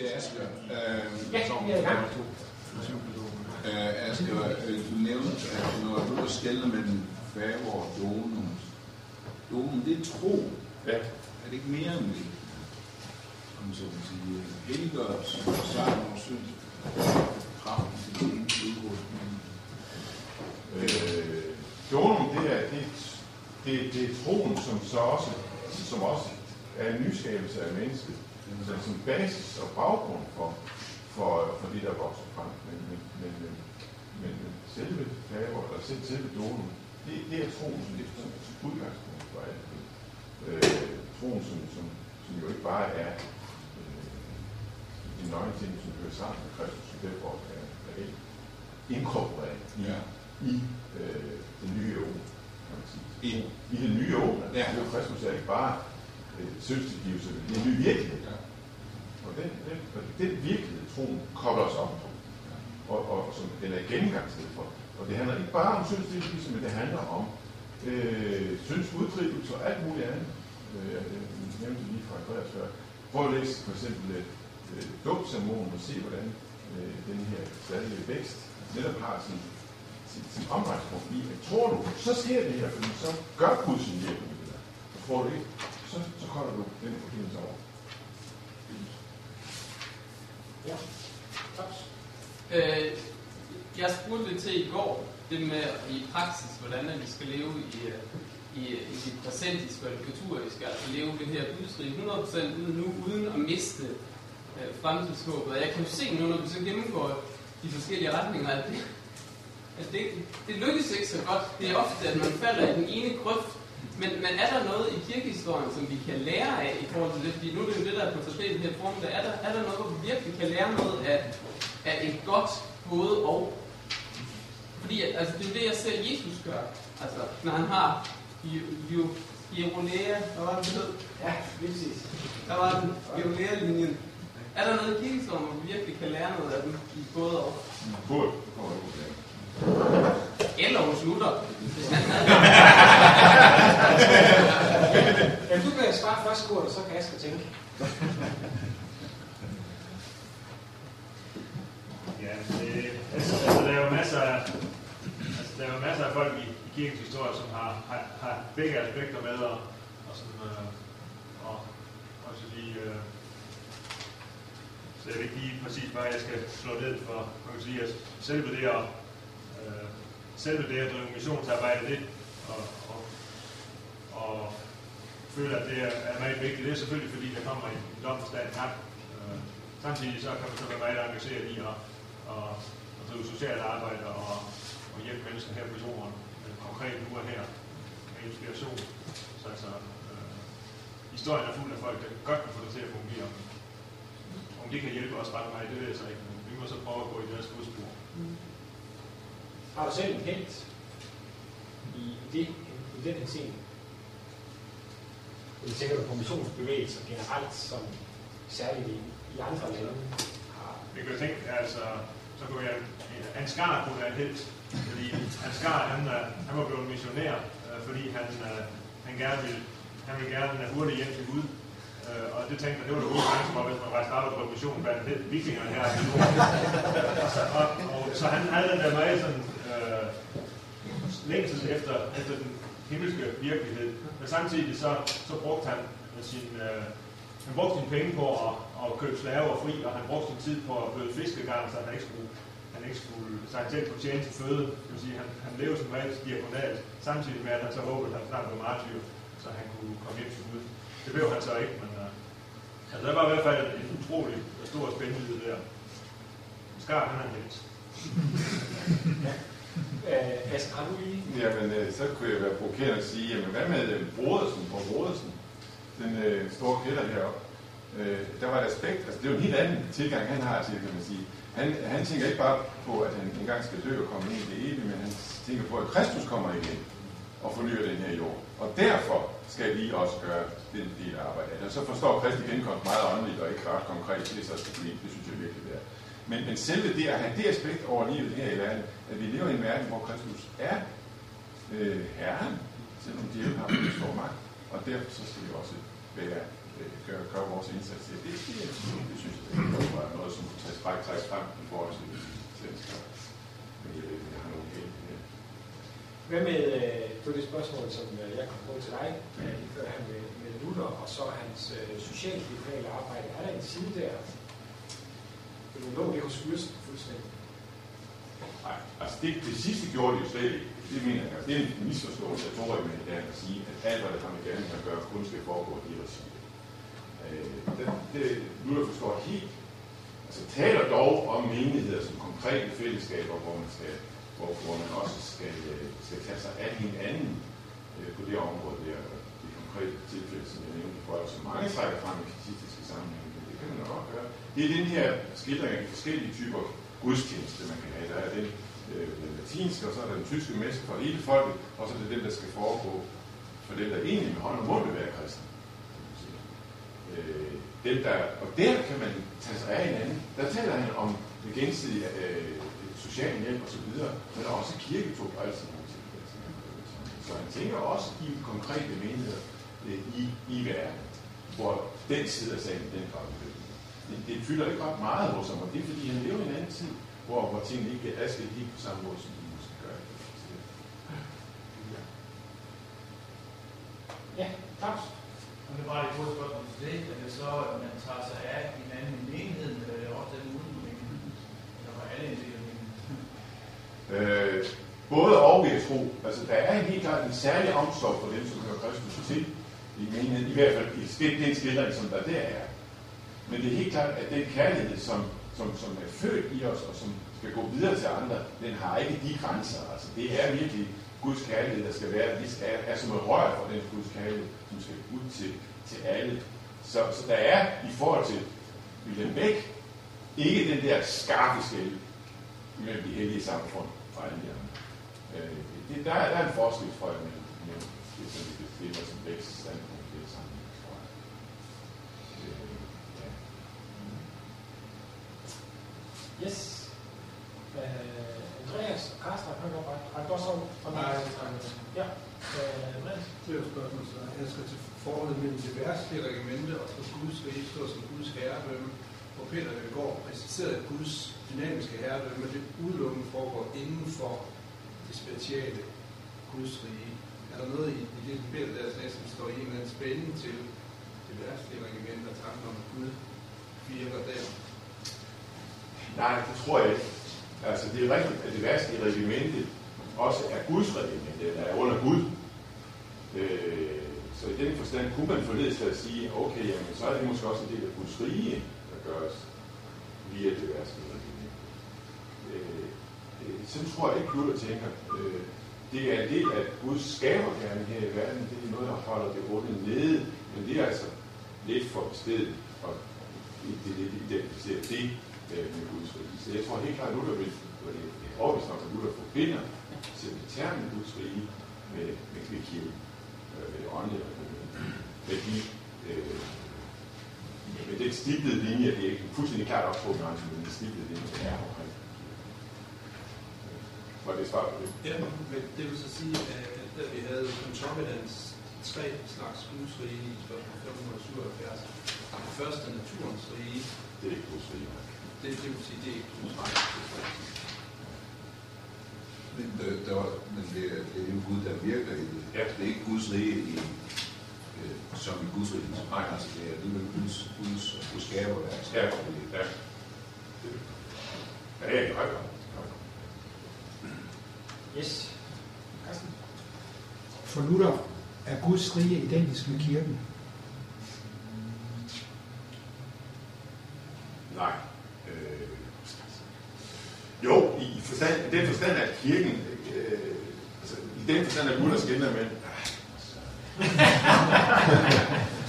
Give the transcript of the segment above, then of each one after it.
Det er Asger. Øh, Ja, vi er øh, Asger, øh, du nævnte, at når du er skældet mellem favor og donum, donum, det er tro. Ja. Er det ikke mere end det? Om så kan sige, helgørelse, sang og synd, kraften til det ene udrustning. Øh, donum, det er, det, det, det er troen, som så også, som også er en nyskabelse af mennesket. Så som basis og baggrund for, for, for det, der vokser frem. Men, men, men, men, men, selve faver, eller selv, selve donum, det, det er troen, som det er udgangspunkt for alt det. Øh, troen, som, som, som jo ikke bare er øh, en nøgne ting, som hører sammen med Kristus, som derfor er, er inkorporeret i, Ja. i øh, det nye år. I, I det nye år, Ja. ja. det er jo Kristus er ikke bare øh, syndstilgivelse, men det er en ny virkelighed. ja. Og den, den, den virkelighed, troen kobler os op på, og, og som den er gennemgangssted for. Og det handler ikke bare om syndstilgivelse, men det handler om øh, syndsudtrivelse og alt muligt andet. Øh, jeg nævnte lige fra Andreas før. Prøv at læse for eksempel øh, dåbsermonen og se, hvordan øh, den her særlige vækst netop har sin, sin, sin i, at tror du, så sker det her, fordi så gør Gud sin hjælp med det der. Så får du ikke, så, så holder du den forbindelse over. Ja. tak. Øh, jeg spurgte lidt til i går, det med i praksis, hvordan at vi skal leve i, øh, i, øh, i det præsentiske og det kulturiske, altså leve det her gudsrige 100% ud nu, uden at miste øh, fremtidshåbet. Og jeg kan jo se nu, når vi så gennemgår de forskellige retninger, at det, at det, det lykkes ikke så godt. Det er ofte, at man falder i den ene grøft, men, men er der noget i kirkehistorien, som vi kan lære af i forhold til det? Fordi nu er det jo det, der er på tapeten her forum. Der er, der, er der noget, hvor vi virkelig kan lære noget af, af et godt både og? Fordi altså, det er det, jeg ser Jesus gøre. Altså, når han har jo, Hierolea, hvad var det, hed? Ja, lige præcis. Der var den Hierolea-linjen. Er der noget i kirkehistorien, hvor vi virkelig kan lære noget af den i både og? Burde, Eller hos Luther. Jamen, du kan svare først, Kurt, og så kan Asger tænke. Ja, det, altså, altså, der er jo masser af, altså, der er jo masser af folk i, i kirkens historie, som har, har, har begge aspekter med, og, og, sådan, øh, og også lige, øh, så jeg ved ikke lige præcis, hvad jeg skal slå ned for, man kan sige, at selve det at, selve det at drive missionsarbejde, det, og, og, og føle, at det er, er meget vigtigt, det er selvfølgelig, fordi der kommer en domsdag her. Øh, samtidig så kan man så være meget engageret i at, og, og drive socialt arbejde og, og hjælpe mennesker her på jorden, øh, konkret nu og her, med inspiration. Så altså, øh, historien er fuld af folk, der godt kan få det til at fungere. Om det kan hjælpe os ret meget, det ved jeg så ikke, men vi må så prøve at gå i deres fodspor. Mm. Har du selv en held i, det, i den her scene? Jeg tænker du på missionsbevægelser generelt, som særligt i, i andre lande har Vi kan jo tænke, altså, så kunne jeg, Ansgar kunne være en helt, fordi Ansgar, han, øh, han var blevet missionær, øh, fordi han, øh, han gerne ville, han ville gerne hurtigt hjem til Gud. Øh, og det tænkte jeg, det var det gode chance for, hvis man rejste op på mission blandt vikingerne her i Norden. så, og, og, så han havde den der meget sådan, øh, længsel efter, efter den himmelske virkelighed. Men samtidig så, så brugte han øh, sin, øh, han brugte sine penge på at, at købe slaver fri, og han brugte sin tid på at bløde fiskegarn, så han ikke skulle, han ikke skulle, så han selv kunne tjene til føde. Det vil sige, han, han levede som regel diagonalt, samtidig med, at han så håbede, at han snart blev martyr, så han kunne komme hjem til Gud. Det blev han så ikke, men øh, altså, der var i hvert fald en utrolig stor spændvidde der. Skar, han er en helt. Øh, Asger, har du lige... Jamen, øh, så kunne jeg være provokerende og sige, jamen hvad med øh, Brodersen på Brodersen, den øh, store kælder heroppe? Øh, der var et aspekt, altså det er jo en helt anden tilgang, han har til det, kan man sige. Han, han tænker ikke bare på, at han engang skal dø og komme ind i det evige, men han tænker på, at Kristus kommer igen og fornyer den her jord. Og derfor skal vi også gøre den del af arbejdet. Og så forstår Kristi genkomst meget åndeligt og ikke ret konkret. Det er så et problem, det synes jeg virkelig det er. Men, men selve det at have det aspekt over livet her i verden, at vi lever i en verden, hvor Kristus er øh, Herren, selvom djævlen har en stor magt, og derfor så skal vi også være øh, gøre, gøre vores indsats til. Det, det, det, det synes jeg, det er noget, som kunne tages, bare tages frem i forhold til svensker. Men jeg ved jeg har nogen helt med. Hvad med, øh, det var det spørgsmål, som øh, jeg kom på til dig, lige før han med, med Luther, og så hans øh, socialt-lokale arbejde. Er der en side der? Vil du nå det hos fyrsten fuldstændig? Nej, altså det, det sidste gjorde de jo slet ikke. Det mener jeg. Det er en misforståelse af Torøg med det at sige, at alt, hvad der har med gerning at gøre, kun skal foregå i regi. Øh, det, det, Luther forstår helt, altså taler dog om menigheder som konkrete fællesskaber, hvor man, skal, hvor, hvor man også skal, øh, skal tage sig af hinanden øh, på det område der, Det konkrete tilfælde, som jeg nævnte for, som mange trækker frem i statistiske sammenhænge, det kan man nok gøre. Det er den her skildring af de forskellige typer gudstjeneste, man kan have. Der er den, øh, den latinske, og så er der den tyske messe for hele folket, og så er det den, der skal foregå for dem, der egentlig med hånd og mund vil være kristne. Øh, dem, der, og der kan man tage sig af hinanden. Der taler han om det gensidige øh, social hjælp osv., men også kirketog og alt sådan. Så han tænker også i konkrete menigheder øh, i, i verden, hvor den side af sagen, den grad det, det fylder ikke ret meget hos ham, og det er fordi, han lever i en anden tid, hvor, hvor tingene ikke er adskilt helt på samme måde, som de måske gør. Ja, Claus? Og det er bare et kort spørgsmål til det. Er det så, at man tager sig af hinanden i menigheden, eller er det også den uden menigheden? Eller var alle en del af menigheden? Øh, både og vil jeg tro. Altså, der er helt klart en særlig omsorg for dem, som hører Kristus til i menigheden. I hvert fald i den skildring, som der der er. Men det er helt klart, at den kærlighed, som, som, som er født i os, og som skal gå videre til andre, den har ikke de grænser. Altså, det er virkelig Guds kærlighed, der skal være, Vi er, er som et rør for den Guds kærlighed, som skal ud til, til alle. Så, så der er i forhold til William Beck ikke den der skarpe skæld mellem de hellige samfund og alle de andre. Øh, det, der, er, der er en forskel, tror jeg, mellem, mellem det, som det, det, det, det, det, det, det sammenhæng, tror jeg. Øh, ja. Yes. Øh, Andreas og Karsten, har du bare du også om Nej, Ja. Øh, Andreas? Det er jo et spørgsmål, så jeg skal til forholdet mellem det værtslige regimente og så Guds rige, som Guds herredømme, hvor Peter i går præciserede, at Guds dynamiske herredømme, det udelukkende foregår inden for det speciale Guds rige. Er der noget i, i det Peter der som står i en eller anden spænding til det værtslige regiment og tanken om, at Gud virker der? Nej, det tror jeg ikke. Altså, det er rigtigt, at det værste i regimentet også er Guds regiment, eller er under Gud. Øh, så i den forstand kunne man forledes til at sige, okay, jamen, så er det måske også en del af Guds rige, der gøres via det værste regiment. Øh, øh, sådan tror jeg ikke, Luther tænker. Øh, det er en del af Guds skaberkerne her i verden. Det er noget, der holder det onde nede. Men det er altså lidt for bestedet og det er lidt identificere det øh, med Guds rige. Så jeg tror helt klart, at Luther vil, og det er overbevist nok, at Luther forbinder simpelthen med Guds rige med, med, med kirken, øh, med det åndelige med de øh, med den stiplede linje, det er ikke fuldstændig klart optrukket, men den stiplede linje, der er omkring. Var det svar på det? Ja, men det vil så sige, at da vi havde Concomitans tre slags Guds rige i spørgsmål 577, det første naturens rige, Det er ikke Guds rige. Det, det vil sige, det er ikke rige. Men, der, der var, men det, er, det er jo Gud, der virker i det. Ja. Det er ikke Guds rige i, øh, som i Guds rige. Nej, altså det er alligevel Guds, Guds, Guds skaberværk. Ja, ja. Ja, det er ikke højt. Yes. Karsten? For Luther er Guds rige identisk med kirken. Nej. Øh, jo, i forstand, i den forstand, at kirken, øh, altså, i den forstand, at Luther skænder med,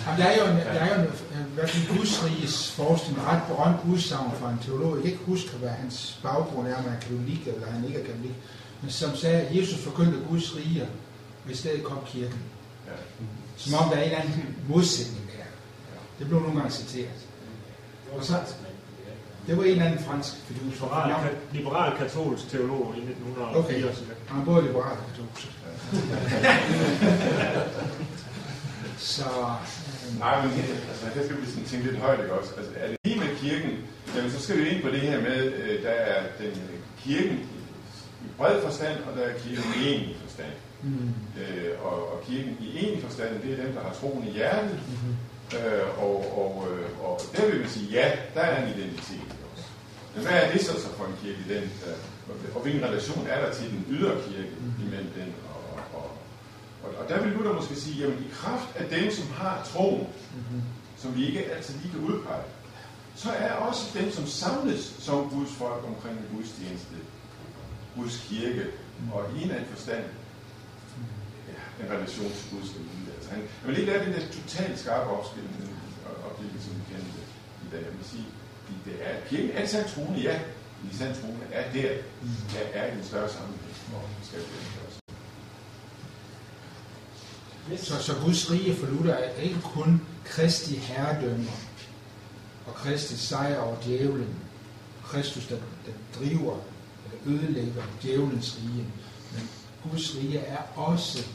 Jamen, der er jo en, der er jo en, en hvad kan Guds riges forskning, ret berømt udsagn fra en teolog. Jeg kan ikke huske, hvad hans baggrund er, om han er katolik eller han ikke er katolik. Men som sagde, at Jesus forkyndte Guds rige, og i stedet kom kirken. ja, Som om der er en eller anden modsætning der. Det blev nogle gange citeret. Og så- det var en eller anden fransk fidus. Liberal, ka- liberal katolsk teolog i 1904. Okay. Han er både liberal og katolsk. Så, øh, Nej, men altså, der skal vi sådan tænke lidt højt, ikke også? Altså, er det lige med kirken, jamen, så skal vi ind på det her med, øh, der er den øh, kirken i bred forstand, og der er kirken i egentlig forstand. Mm. Øh, og, og kirken i egentlig forstand, det er dem, der har troen i hjertet. Mm-hmm. Øh, og, og, øh, og der vil vi sige, ja, der er en identitet også. Men hvad er det så, så for en kirke, den, der, og, og hvilken relation er der til den ydre kirke imellem den og, og, og, og der vil Luther måske sige, jamen i kraft af dem, som har troen, Mm-hmm. som vi ikke altid lige kan udpege, så er også dem, som samles som Guds folk omkring en gudstjeneste, Guds kirke, og i en eller anden forstand en relation til Guds rige. Altså han, han vil ikke lave den der totalt skarpe opskilling, øh, opdeling, som vi kender det i dag. Jeg vil sige, det er, kirken er sand troende, ja, men de sand troende er der, der er i en større sammenhæng, hvor vi skal gennemføres. Yes. Så, så Guds rige for Luther er ikke kun Kristi herredømmer og Kristi sejr over djævlen, Kristus, der, der driver eller ødelægger djævelens rige. Men Guds rige er også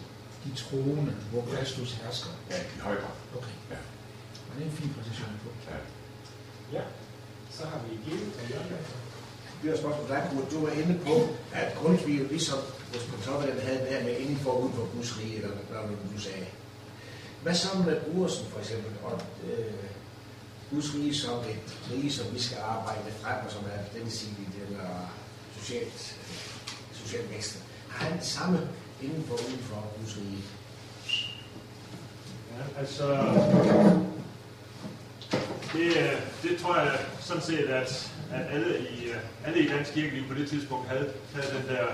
de troende, hvor Kristus hersker. Ja, i høj grad. Okay. Ja. Og det er en fin præcision på. Ja. Ja, så har vi Geo og Jørgen. Det er spørgsmål, der Kurt. du var inde på, at Grundtvig ligesom hos Pontoppidan havde det her med indenfor og uden for Guds rige, eller hvad du sagde. Hvad så med Brugersen for eksempel, og øh, Guds rige som et rige, som vi skal arbejde frem, og som er gensidigt eller socialt, øh, socialt vækst. Har han det samme indenfor og uden for Guds? Ja, altså, det, øh, det tror jeg sådan set, at, at alle, i, øh, alle i dansk kirkeliv på det tidspunkt havde, havde den der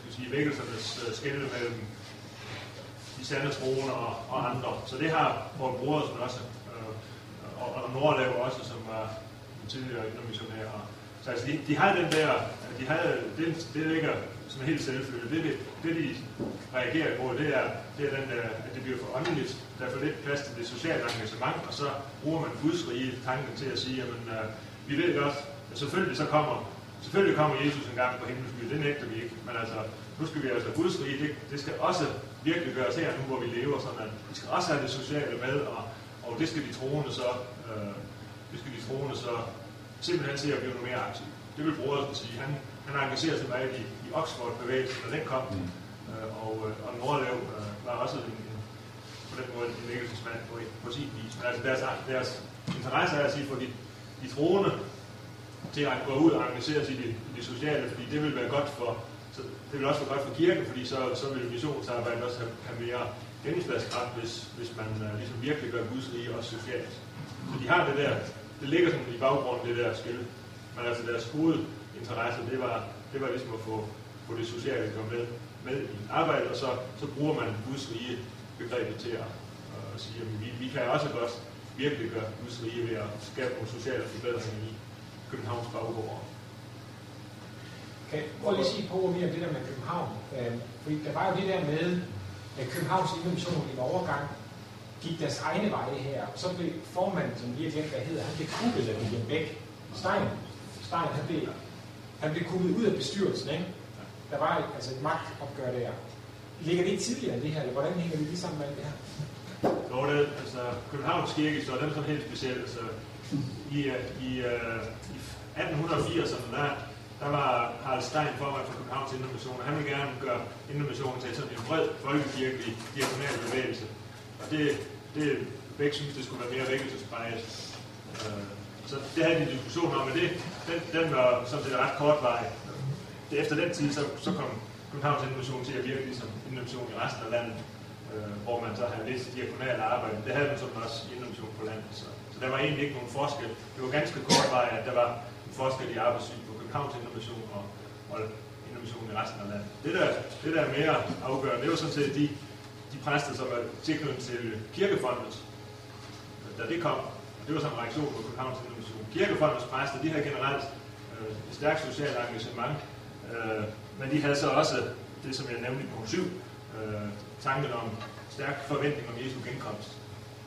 skal sige, vækkelsernes øh, skældne mellem de sande troende og, og andre. Så det har vores bror som også, øh, og, og Nordlav også, som var tidligere intermissionær. Så altså, de, de har den der, de havde, det, det ligger som helt selvfølgelig. Det, det, det, de reagerer på, det er, det er den der, at det bliver for åndeligt. Der er for lidt plads til det sociale engagement, og så bruger man Guds rige tanken til at sige, jamen, øh, vi ved godt, at selvfølgelig så kommer, selvfølgelig kommer Jesus en gang på himlens by, det nægter vi ikke, men altså, nu skal vi altså Guds rige, det, det skal også virkelig gøres her nu, hvor vi lever, sådan at vi skal også have det sociale med, og, og det skal de troende så, øh, det skal de troende så simpelthen se at blive noget mere aktiv. Det vil broderen sige. Han, han engagerer sig meget i, i Oxford-bevægelsen, når den kom. Mm. Øh, og, øh, og Nordlev øh, var også en, en, på den måde en vækkelsesmand på, på sin vis. Men altså deres, deres interesse er at sige, for de, de troende til at gå ud og engagere sig i det, i det sociale, fordi det vil være godt for, så det vil også være godt for kirken, fordi så, så vil missionsarbejdet også have, have mere gennemslagskraft, hvis, hvis man uh, ligesom virkelig gør Guds rige også socialt. Så de har det der, det ligger sådan i baggrunden, det der skil. Men altså deres interesse, det var, det var ligesom at få, få det sociale at komme med, med i arbejdet, og så, så bruger man Guds rige begrebet til at, at sige, at vi, vi kan også godt virkelig gøre Guds rige ved at skabe nogle sociale forbedringer i Københavns baggård. Okay, prøv lige at sige på mere om det der med København. Øh, fordi der var jo det der med, at Københavns Invention i overgang gik deres egne veje her. Så blev formanden, som lige har glemt, hvad hedder, han blev kuppet af William Bæk. Stein, Stein han, blev, han blev kuppet ud af bestyrelsen, ikke? Der var et, altså et magtopgør der. Ligger det ikke tidligere end det her, eller hvordan hænger det lige sammen med alt det her? Jo, det, altså, Københavns Kirke, så er dem sådan helt specielt. Så i, øh, i, uh, i 1880'erne, der, der var Harald Stein formand for Københavns Indermission, og han ville gerne gøre Indermissionen til sådan en bred folkekirkelig diakonal bevægelse. Og det, det begge synes, det skulle være mere vækkelsespræget. Uh, øh, så det havde de en diskussion om, men det, den, den var sådan set ret kortvarig. Efter den tid, så, så kom Københavns Innovation til at virke ligesom innovation i resten af landet, øh, hvor man så havde lidt diakonalt arbejde. Det havde man sådan også i på landet. Så, så der var egentlig ikke nogen forskel. Det var ganske kortvarigt, at der var en forskel i arbejdssyn på Københavns Innovation og, og innovation i resten af landet. Det der, det der er mere afgørende, det var sådan set de, de præster, som var tilknyttet til kirkefondet, da det kom. Det var sådan en reaktion på Københavns Indomission. Kirkefondets præster, de havde generelt øh, et stærkt socialt engagement, øh, men de havde så også det, som jeg nævnte i punkt 7, øh, tanken om stærk forventning om Jesu genkomst.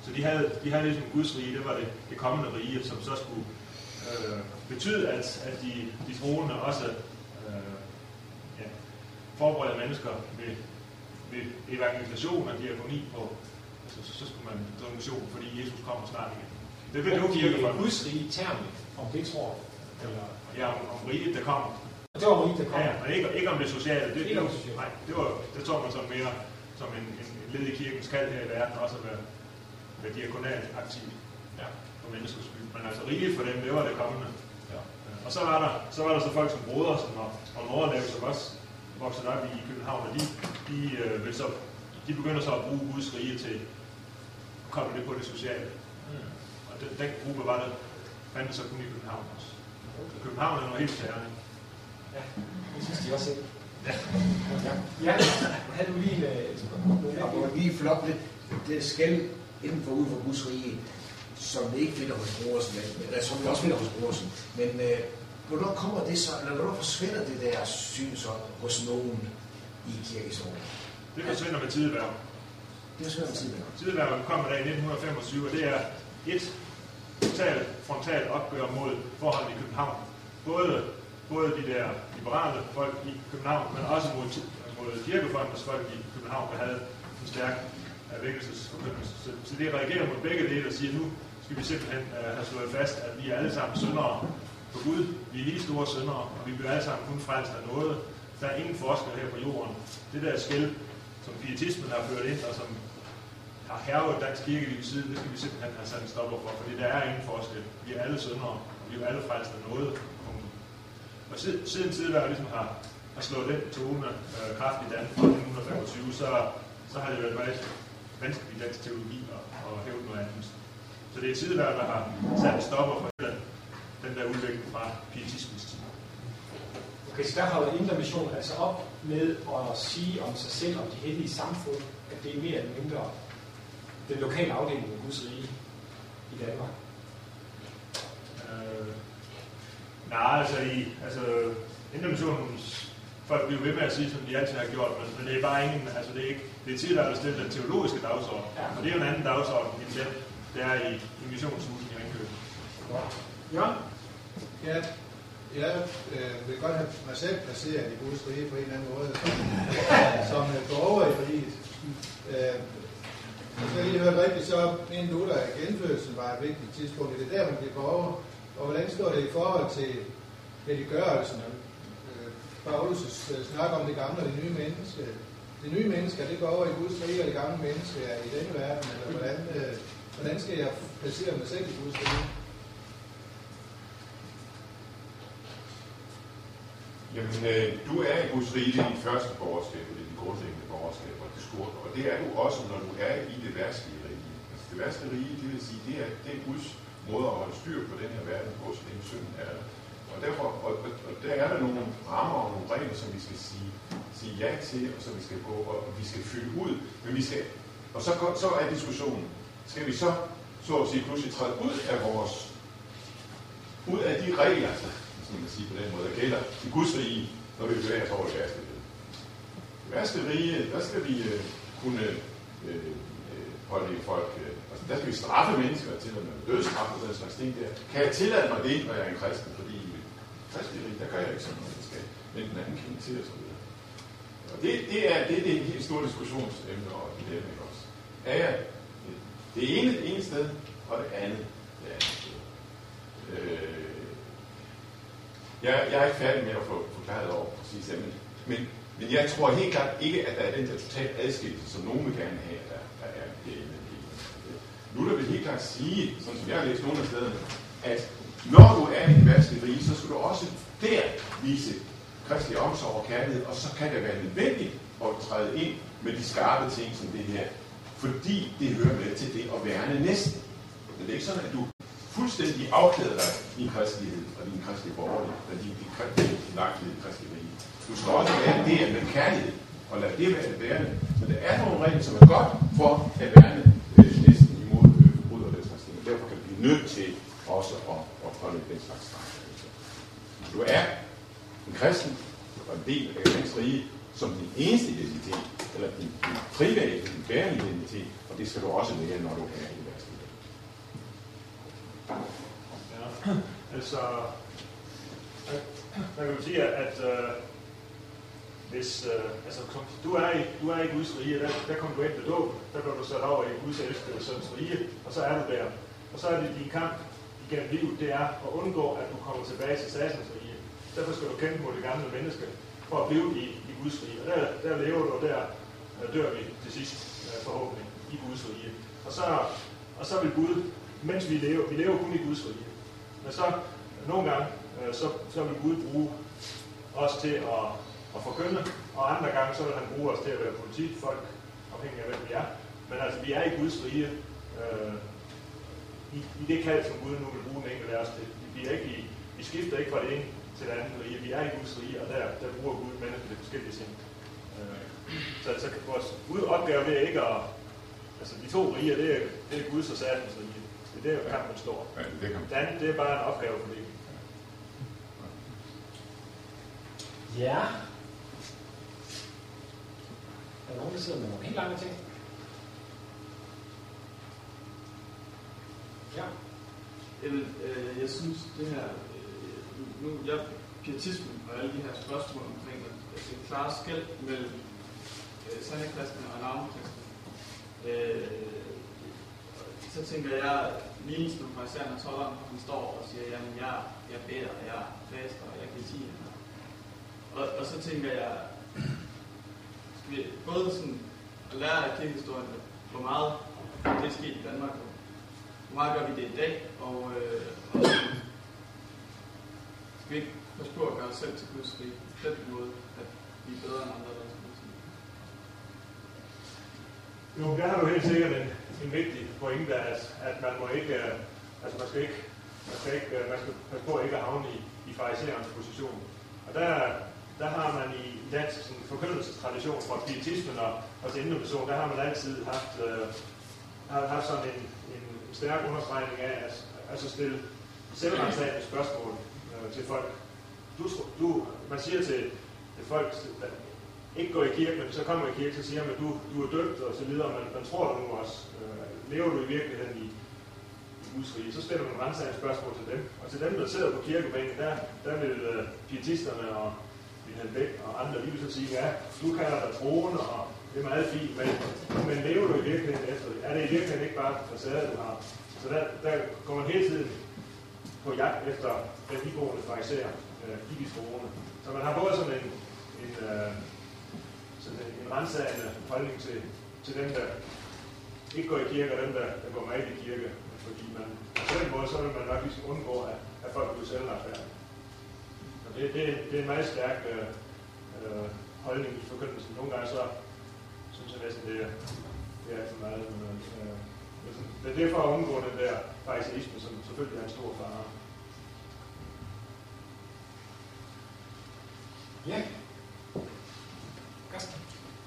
Så de havde, de havde ligesom Guds rige, det var det, det kommende rige, som så skulle øh, betyde, at, at de, de troende også øh, ja, forbereder mennesker ved, ved evangelisation og diakoni på altså, så, så skulle man drive mission, fordi Jesus kommer snart igen. Det vil Brugte kirke for. Guds rige termen, om det tror du? Eller, Ja, om, riget, der kommer. det var rigt, der kom. Ja, men ikke, ikke om det sociale. Det, Ikke det, om det sociale. Nej, det, var, det tog man som mere som en, en, en led i kirkens kald her i verden, også at være, være diakonalt aktiv Ja. for menneskers skyld. Men altså rigeligt for dem, det var det kommende. Ja. Og så var der så, var der så folk som Broder, som og, og Nordlav, som også voksede op i København, og de, de, øh, så, de begynder så at bruge Guds rige til at komme det på det sociale. Og den, den gruppe var der, fandtes så kun i København også. København er noget helt særligt. Ja, det synes de også selv. Ja. Ja, ja. havde du lige øh, et spørgsmål? Det lige flot lidt, det skal inden for uden for Guds rige, som vi ikke finder hos Brorsen, men, eller som vi også finder hos Brorsen. Men øh, hvornår kommer det så, eller hvornår forsvinder det der syn så hos nogen i kirkesåret? Det forsvinder med tideværv. Det er sådan tidligere. Tideværv kommer der i 1925, og det er et totalt frontalt opgør mod forholdene i København. Både, både de der liberale folk i København, men også mod, mod kirkefondens folk i København, der havde en stærk øh, uh, vækkelsesforkyndelse. Så, så det reagerer mod begge dele og siger, nu skal vi simpelthen uh, have slået fast, at vi er alle sammen syndere på Gud. Vi er lige store syndere, og vi bliver alle sammen kun frelst af noget. Der er ingen forskel her på jorden. Det der skæld, som pietismen har ført ind, og som har hervet dansk kirkeliv siden, det skal vi simpelthen have sat en stopper for, fordi der er ingen forskel. Vi er alle syndere, og vi er alle frelst af noget. Og siden, siden tidligere ligesom har, har slået den tone øh, kraftigt i Danmark fra 1925, så, så har det været meget vanskeligt i dansk teologi at, at hæve noget andet. Så det er tidligere, der har sat en stopper for den, den der udvikling fra pietismens tid. Okay, så der holder Indre Mission altså op med at sige om sig selv, om de hellige samfund, at det er mere eller mindre den lokale afdeling af Guds rige i Danmark. Øh, nej, altså, i, altså Indremissionens folk bliver ved med at sige, som de altid har gjort, men, men det er bare ingen, altså det er ikke, det er tit, der er bestemt den teologiske dagsorden, Ja. og det er jo en anden dagsorden, end den, der er i, i missionshusen i Ringkøbing. Jørgen? Ja, jeg øh, vil godt have mig selv placeret i Guds rige på en eller anden måde, som, som øh, borger i riget. Øh, hvis jeg lige hørte rigtigt, så mener du, at genfødelsen var et vigtigt tidspunkt. Det er der, man bliver borger. Og hvordan står det i forhold til helliggørelsen? Øh, Paulus' øh, snak om det gamle og det nye menneske. Det nye menneske, det går over i Guds rige, og det gamle menneske er i denne verden? Eller hvordan, øh, hvordan skal jeg placere mig selv i Guds rige? Jamen, øh, du er i Guds rige, i første borgerskab, og det er den grundlæggende borgerskab, og det store. Og det er du også, når du er i det værtslige rige. Altså, det værtslige rige, det vil sige, det er, det er Guds måde at holde styr på den her verden på, så længe synden er der. Og, derfor, og, og, og der er der nogle rammer og nogle regler, som vi skal sige, sige ja til, og som vi skal gå, og vi skal fylde ud. Men vi skal, og så, så er diskussionen, skal vi så, så at sige, pludselig træde ud af vores, ud af de regler, kan man sige på den måde, der gælder i Guds rige, når vi bevæger os over i værste. I værste der skal vi øh, kunne øh, øh, holde folk, øh, altså der skal vi straffe mennesker til at med dødsstraf og den slags ting der. Kan jeg tillade mig det, når jeg er en kristen? Fordi i kristne rige, der gør jeg ikke sådan noget, jeg skal vente den anden kende til osv. så. Og det, det, er, det det er en helt stor diskussionsemne og dilemma også. Er jeg det ene det ene sted, og det andet det andet sted. Øh, jeg, jeg er ikke færdig med at få forklaret over præcis det, men, men, men jeg tror helt klart ikke, at der er den der total adskillelse, som nogen vil gerne have, der, der er herinde. Luther vil helt klart sige, sådan som jeg har læst nogle af stederne, at når du er i den rige, så skal du også der vise kristelig omsorg og kærlighed, og så kan det være nødvendigt at træde ind med de skarpe ting som det her, fordi det hører med til det at værne næsten. Men det er ikke sådan, at du fuldstændig afklæder dig din kristelighed og din kristelige borgerlighed, og din, din, din, din lagtighed i kristelig rige. Du skal også være det med kærlighed, og lad det være det værende. Men der er nogle regler, som er godt for at værne øh, næsten imod øh, forbrud og den slags ting. Og derfor kan vi blive nødt til også at, at holde den slags straf. Du er en kristen og en del af Guds rige som din eneste identitet, eller din, din private, din bærende identitet, og det skal du også være, når du er i. Ja, altså, man kan jo sige, at øh, hvis, øh, altså, kom, du, er i, du er i Guds rige, der, der kommer du ind ved dåben, der bliver du sat over i Guds elskede søns rige, og så er du der. Og så er det din kamp igennem livet, det er at undgå, at du kommer tilbage til satans rige. Derfor skal du kæmpe mod det gamle menneske, for at blive i, i Guds rige. Og der, der lever du, og der øh, dør vi til sidst, øh, forhåbentlig, i Guds rige. Og så, og så vil Gud, mens vi lever, vi lever kun i Guds rige, men så nogle gange, øh, så, så vil Gud bruge os til at, at forkynde, og andre gange, så vil han bruge os til at være politifolk, afhængig af, hvem vi er. Men altså, vi er i Guds rige, øh, i, i det kald, som Gud nu vil bruge den enkelte af os til. Vi, er ikke i, vi skifter ikke fra det ene til det andet rige. Vi er i Guds rige, og der, der bruger Gud mennesker til forskellige ting. Øh, så, så vores opgave det er ikke at... Altså, de to riger, det er, det er Guds og satans rige. Det er der, kampen står. Ja, det kan Det andet, det er bare en opgave for det. Ja. Er der nogen, der sidder med nogle helt lange ting? Ja. Jamen, øh, jeg synes, det her... Øh, nu, jeg pietismen og alle de her spørgsmål omkring at, at det klare skæld mellem øh, sande kristne og navnekristne. Øh, så tænker jeg, lignelsen fra især når tolleren, han står og siger, jamen jeg, jeg beder, jeg faster, jeg kan sige og, og så tænker jeg, skal vi både sådan at lære af kirkehistorien, hvor meget det er sket i Danmark, og hvor meget gør vi det i dag, og, øh, og sådan, skal vi ikke passe på at gøre os selv til Guds rige på den måde, at vi er bedre end andre der Jo, der har du helt sikkert en, vigtig pointe, at, at man må ikke, øh, altså man skal ikke, man skal ikke, øh, man skal passe på ikke at havne i, i fariserens position. Og der, der har man i dansk sådan, forkyndelsestradition fra pietismen og, og til innovation, der har man altid haft, øh, har haft sådan en, en stærk understregning af at altså stille selvrensagende spørgsmål øh, til folk. Du, du, man siger til, til folk, ikke går i kirke, men så kommer i kirke, så siger man, du, du er døbt og så videre, men man tror du nu også. Øh, lever du i virkeligheden i, i Guds rige? Så stiller man rensagende spørgsmål til dem. Og til dem, der sidder på kirkebænken, der, der vil øh, pietisterne og Vilhelm Bæk og andre lige så sige, ja, du kalder dig troende, og det er meget fint, men, men lever du i virkeligheden efter det? Er det i virkeligheden ikke bare facade, du har? Så der, der går man hele tiden på jagt efter den iboende fariserer øh, de troende. Så man har både sådan en, en, øh, sådan en, en rensagende holdning til, til dem, der ikke går i kirke, og dem, der, der går meget i kirke. Fordi man, på den måde, så vil man nok ligesom undgå, at, at folk bliver selvretfærdige det, det, det er en meget stærk øh, øh, holdning i forkyndelsen. Nogle gange så synes jeg næsten, det er, det er for meget. Men, øh, det er derfor at undgå den der fariseisme, som selvfølgelig er en stor fare. Ja.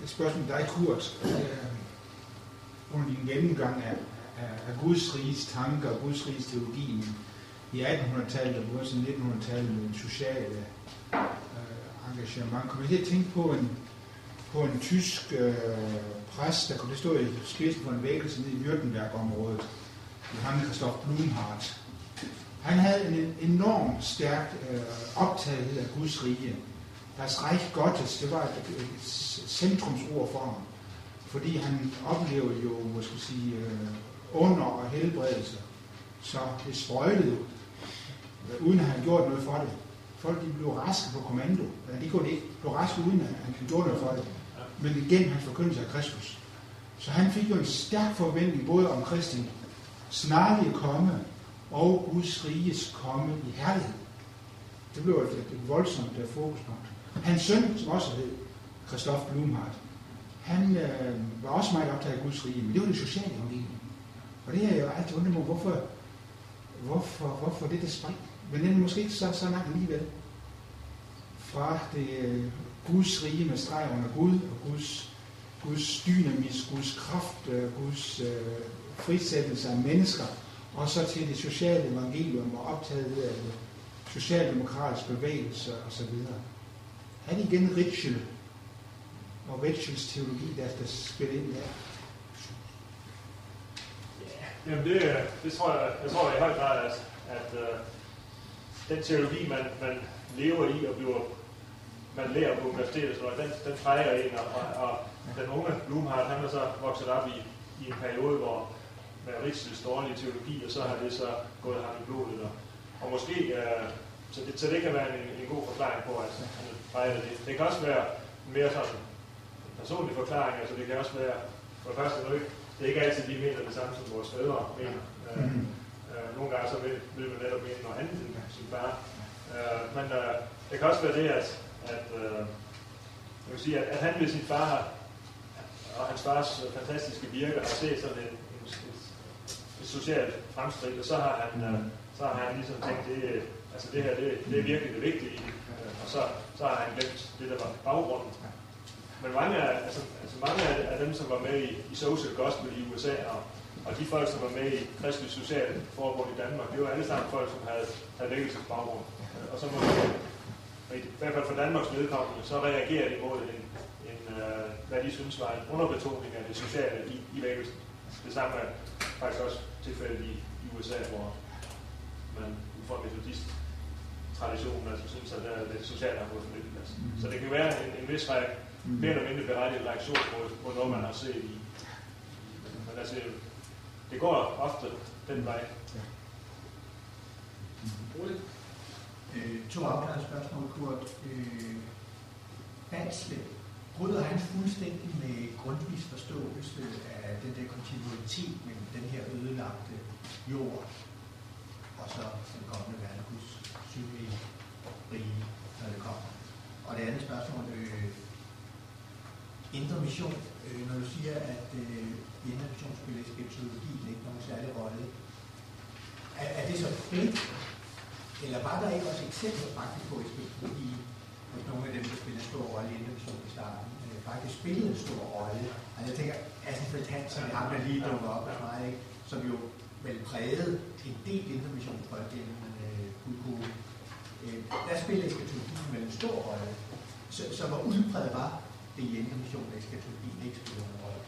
Et spørgsmål til dig, Kurt. Øh, under din gennemgang af, af, af Guds riges tanker og Guds riges teologi, i 1800-tallet og også 1900-tallet med en sociale øh, engagement. Kom jeg til at tænke på en, på en tysk øh, præst, der kunne stå i spidsen på en vækkelse nede i Württemberg-området. ham Christoph Blumhardt. Han havde en enorm stærk øh, optagethed af Guds rige. Deres Reich Gottes, det var et, et centrumsord for ham. Fordi han oplevede jo, måske sige, øh, under og helbredelse. Så det sprøjtede uden at han gjort noget for det. Folk de blev raske på kommando. Ja, de kunne ikke blive raske uden at han gjorde noget for det. Men igen hans forkyndelse af Kristus. Så han fik jo en stærk forventning både om Kristi snarlige komme og Guds riges komme i herlighed. Det blev et, et voldsomt øh, fokuspunkt. Hans søn, som også hed Christoph Blumhardt, han øh, var også meget optaget af Guds rige, men det var det sociale evangelium. Og det er jo altid undret mig, hvorfor, hvorfor, hvorfor det der spring? Men den er måske ikke så, så langt alligevel. Fra det øh, Guds rige med streg under Gud, og Guds, Guds dynamis, Guds kraft, øh, Guds øh, frisættelse af mennesker, og så til det sociale evangelium og optaget af det socialdemokratiske bevægelse osv han igen Ritschel og Ritschels teologi, der, der spiller ind der? Jamen det, det tror jeg, jeg tror i høj grad, at, at uh, den teologi, man, man lever i og bliver man lærer på universitetet, så den, den præger en, og, og, og den unge Blumhardt, han er så vokset op i, i en periode, hvor med Ritzels dårlige teologi, og så har det så gået ham i blodet. Og, og måske, uh, så, det, så det kan være en, en god forklaring på, at han fejler det. Det kan også være mere sådan en personlig forklaring, altså det kan også være, for det første, ikke, det er ikke altid, vi mener det samme, som vores fædre mener. Øh, øh, nogle gange så vil, vil man netop mene noget andet end sin far. Øh, men øh, det kan også være det, at, at, øh, jeg vil sige, at, at han ved sin far har, og hans fars fantastiske virke har set sådan en, en, et, et socialt fremskridt, og så har han, øh, så har han ligesom tænkt, det, altså det her, det, det er virkelig det vigtige, øh, og så, så har han glemt det, der var baggrunden. Men mange af, altså, altså mange af dem, som var med i, i Social Gospel i USA, og, og de folk, som var med i Kristelig Social Forbund i Danmark, det var alle sammen folk, som havde, havde vækkelsesbaggrund. Og så må vi, i hvert fald for Danmarks vedkommende, så reagerer de mod en, en uh, hvad de synes var en underbetoning af det sociale i, i vækkelsen. Det samme er faktisk også tilfældet i, i USA, hvor man for metodist traditionen, altså synes, at det sociale har fået for lidt plads. Så det kan være en, en vis række mere eller mindre berettiget reaktion på, på noget, man har set i. Men altså, det går ofte den vej. Øh, to afklarede spørgsmål, Kurt. Øh, Bansle, bryder han fuldstændig med Grundtvigs forståelse af den der kontinuitet mellem den her ødelagte jord og så den kommende verdens synlige rige, når det kommer. Og det andet spørgsmål, øh, indre mission, øh, når du siger, at øh, indre mission spiller skeptologien ikke nogen særlig rolle, er, er det så frit, eller var der ikke også eksempler faktisk på i skeptologi, hos nogle af dem, der spiller en stor rolle i indre mission i starten, øh, faktisk spillede en stor rolle? Og jeg tænker, Asenfeldt Hansen, ham der lige dukker op hos mig, ikke? som jo vel prægede en del indre missionsfolk gennem øh, kunne, Øh, der spiller eskatologien vel en stor rolle. Så, så hvor udbredt var det i indre at eskatologien ikke spillede en rolle?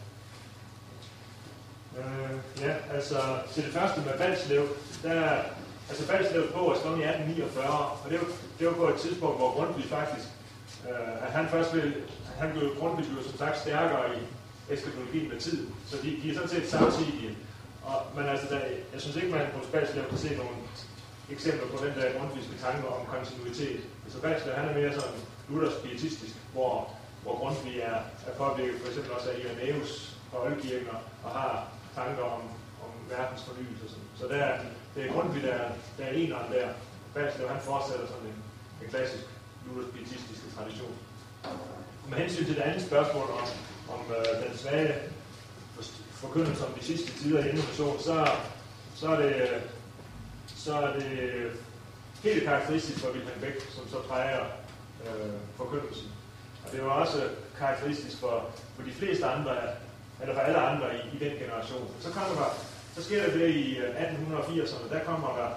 Øh, ja, altså til det første med Balslev, der, altså Balslev på er skrevet i 1849, og det var, det var på et tidspunkt, hvor Grundtvig faktisk, øh, at han først ville, han blev Grundtvig blev som sagt stærkere i eskatologien med tiden, så de, de er sådan set samtidige. Og, men altså, der, jeg synes ikke, man på Balslev kan se nogen eksempler på den der grundviske tanke om kontinuitet. Altså Balslev, han er mere sådan Luthers pietistisk, hvor, hvor Grundtvig er, er påvirket for eksempel også af Irenaeus og Oldkirken og har tanker om, om verdens fornyelse. Og sådan. Så der, det er Grundtvig, der, der er eneren der. Balslev, han fortsætter sådan en, en klassisk Luthers pietistiske tradition. Og med hensyn til det andet spørgsmål om, om øh, den svage forkyndelse om de sidste tider i innovation, så, så, er det, så er det helt karakteristisk for Wilhelm Beck, som så præger øh, forkyndelsen. Og det var også karakteristisk for, for de fleste andre, eller for alle andre i, i den generation. Så kommer der, så sker der det i øh, 1880'erne, der kommer der,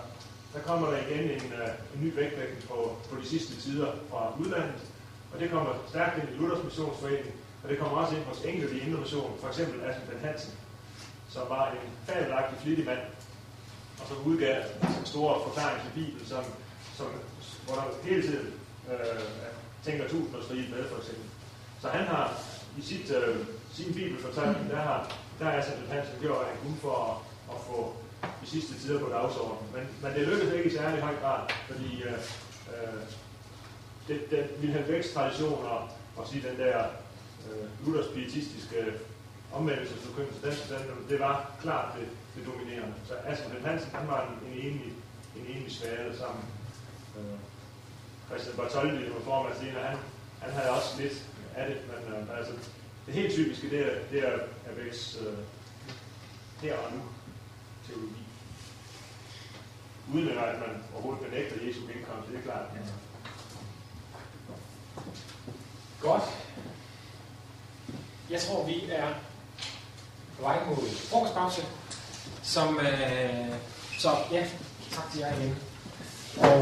der kommer der igen en, øh, en ny vægtlægning på, på de sidste tider fra udlandet, og det kommer stærkt ind i Luthers Missionsforening, og det kommer også ind hos enkelte i Indre for eksempel Aspen Hansen, som var en fabelagtig flittig mand, og som udgav en stor forklaring til Bibelen, som, som, hvor der hele tiden øh, tænker tusindersriget med, for eksempel. Så han har i sit, øh, sin bibelfortælling, der har der er Aspen Hansen gjort, at han kun for at, at få de sidste tider på dagsordenen. Men, men det lykkedes ikke i særlig høj grad, fordi øh, øh, det, den Wilhelm Vækst-tradition og, og sige den der øh, Luthers pietistiske omvendelsesforkyndelse, den, den, det var klart det, det dominerende. Så Asger Hansen, han var en, en enlig, en enlig svale sammen. Øh, Christian Bartoldi, der var formand senere, han, han havde også lidt af det, men øh, altså, det helt typiske, det er, det er Becks øh, her og nu teologi. Uden at man overhovedet benægter Jesu genkomst, det er klart. Ja. Godt. Jeg tror, vi er på vej mod frokostpause, som, øh, så ja, tak til jer igen. Og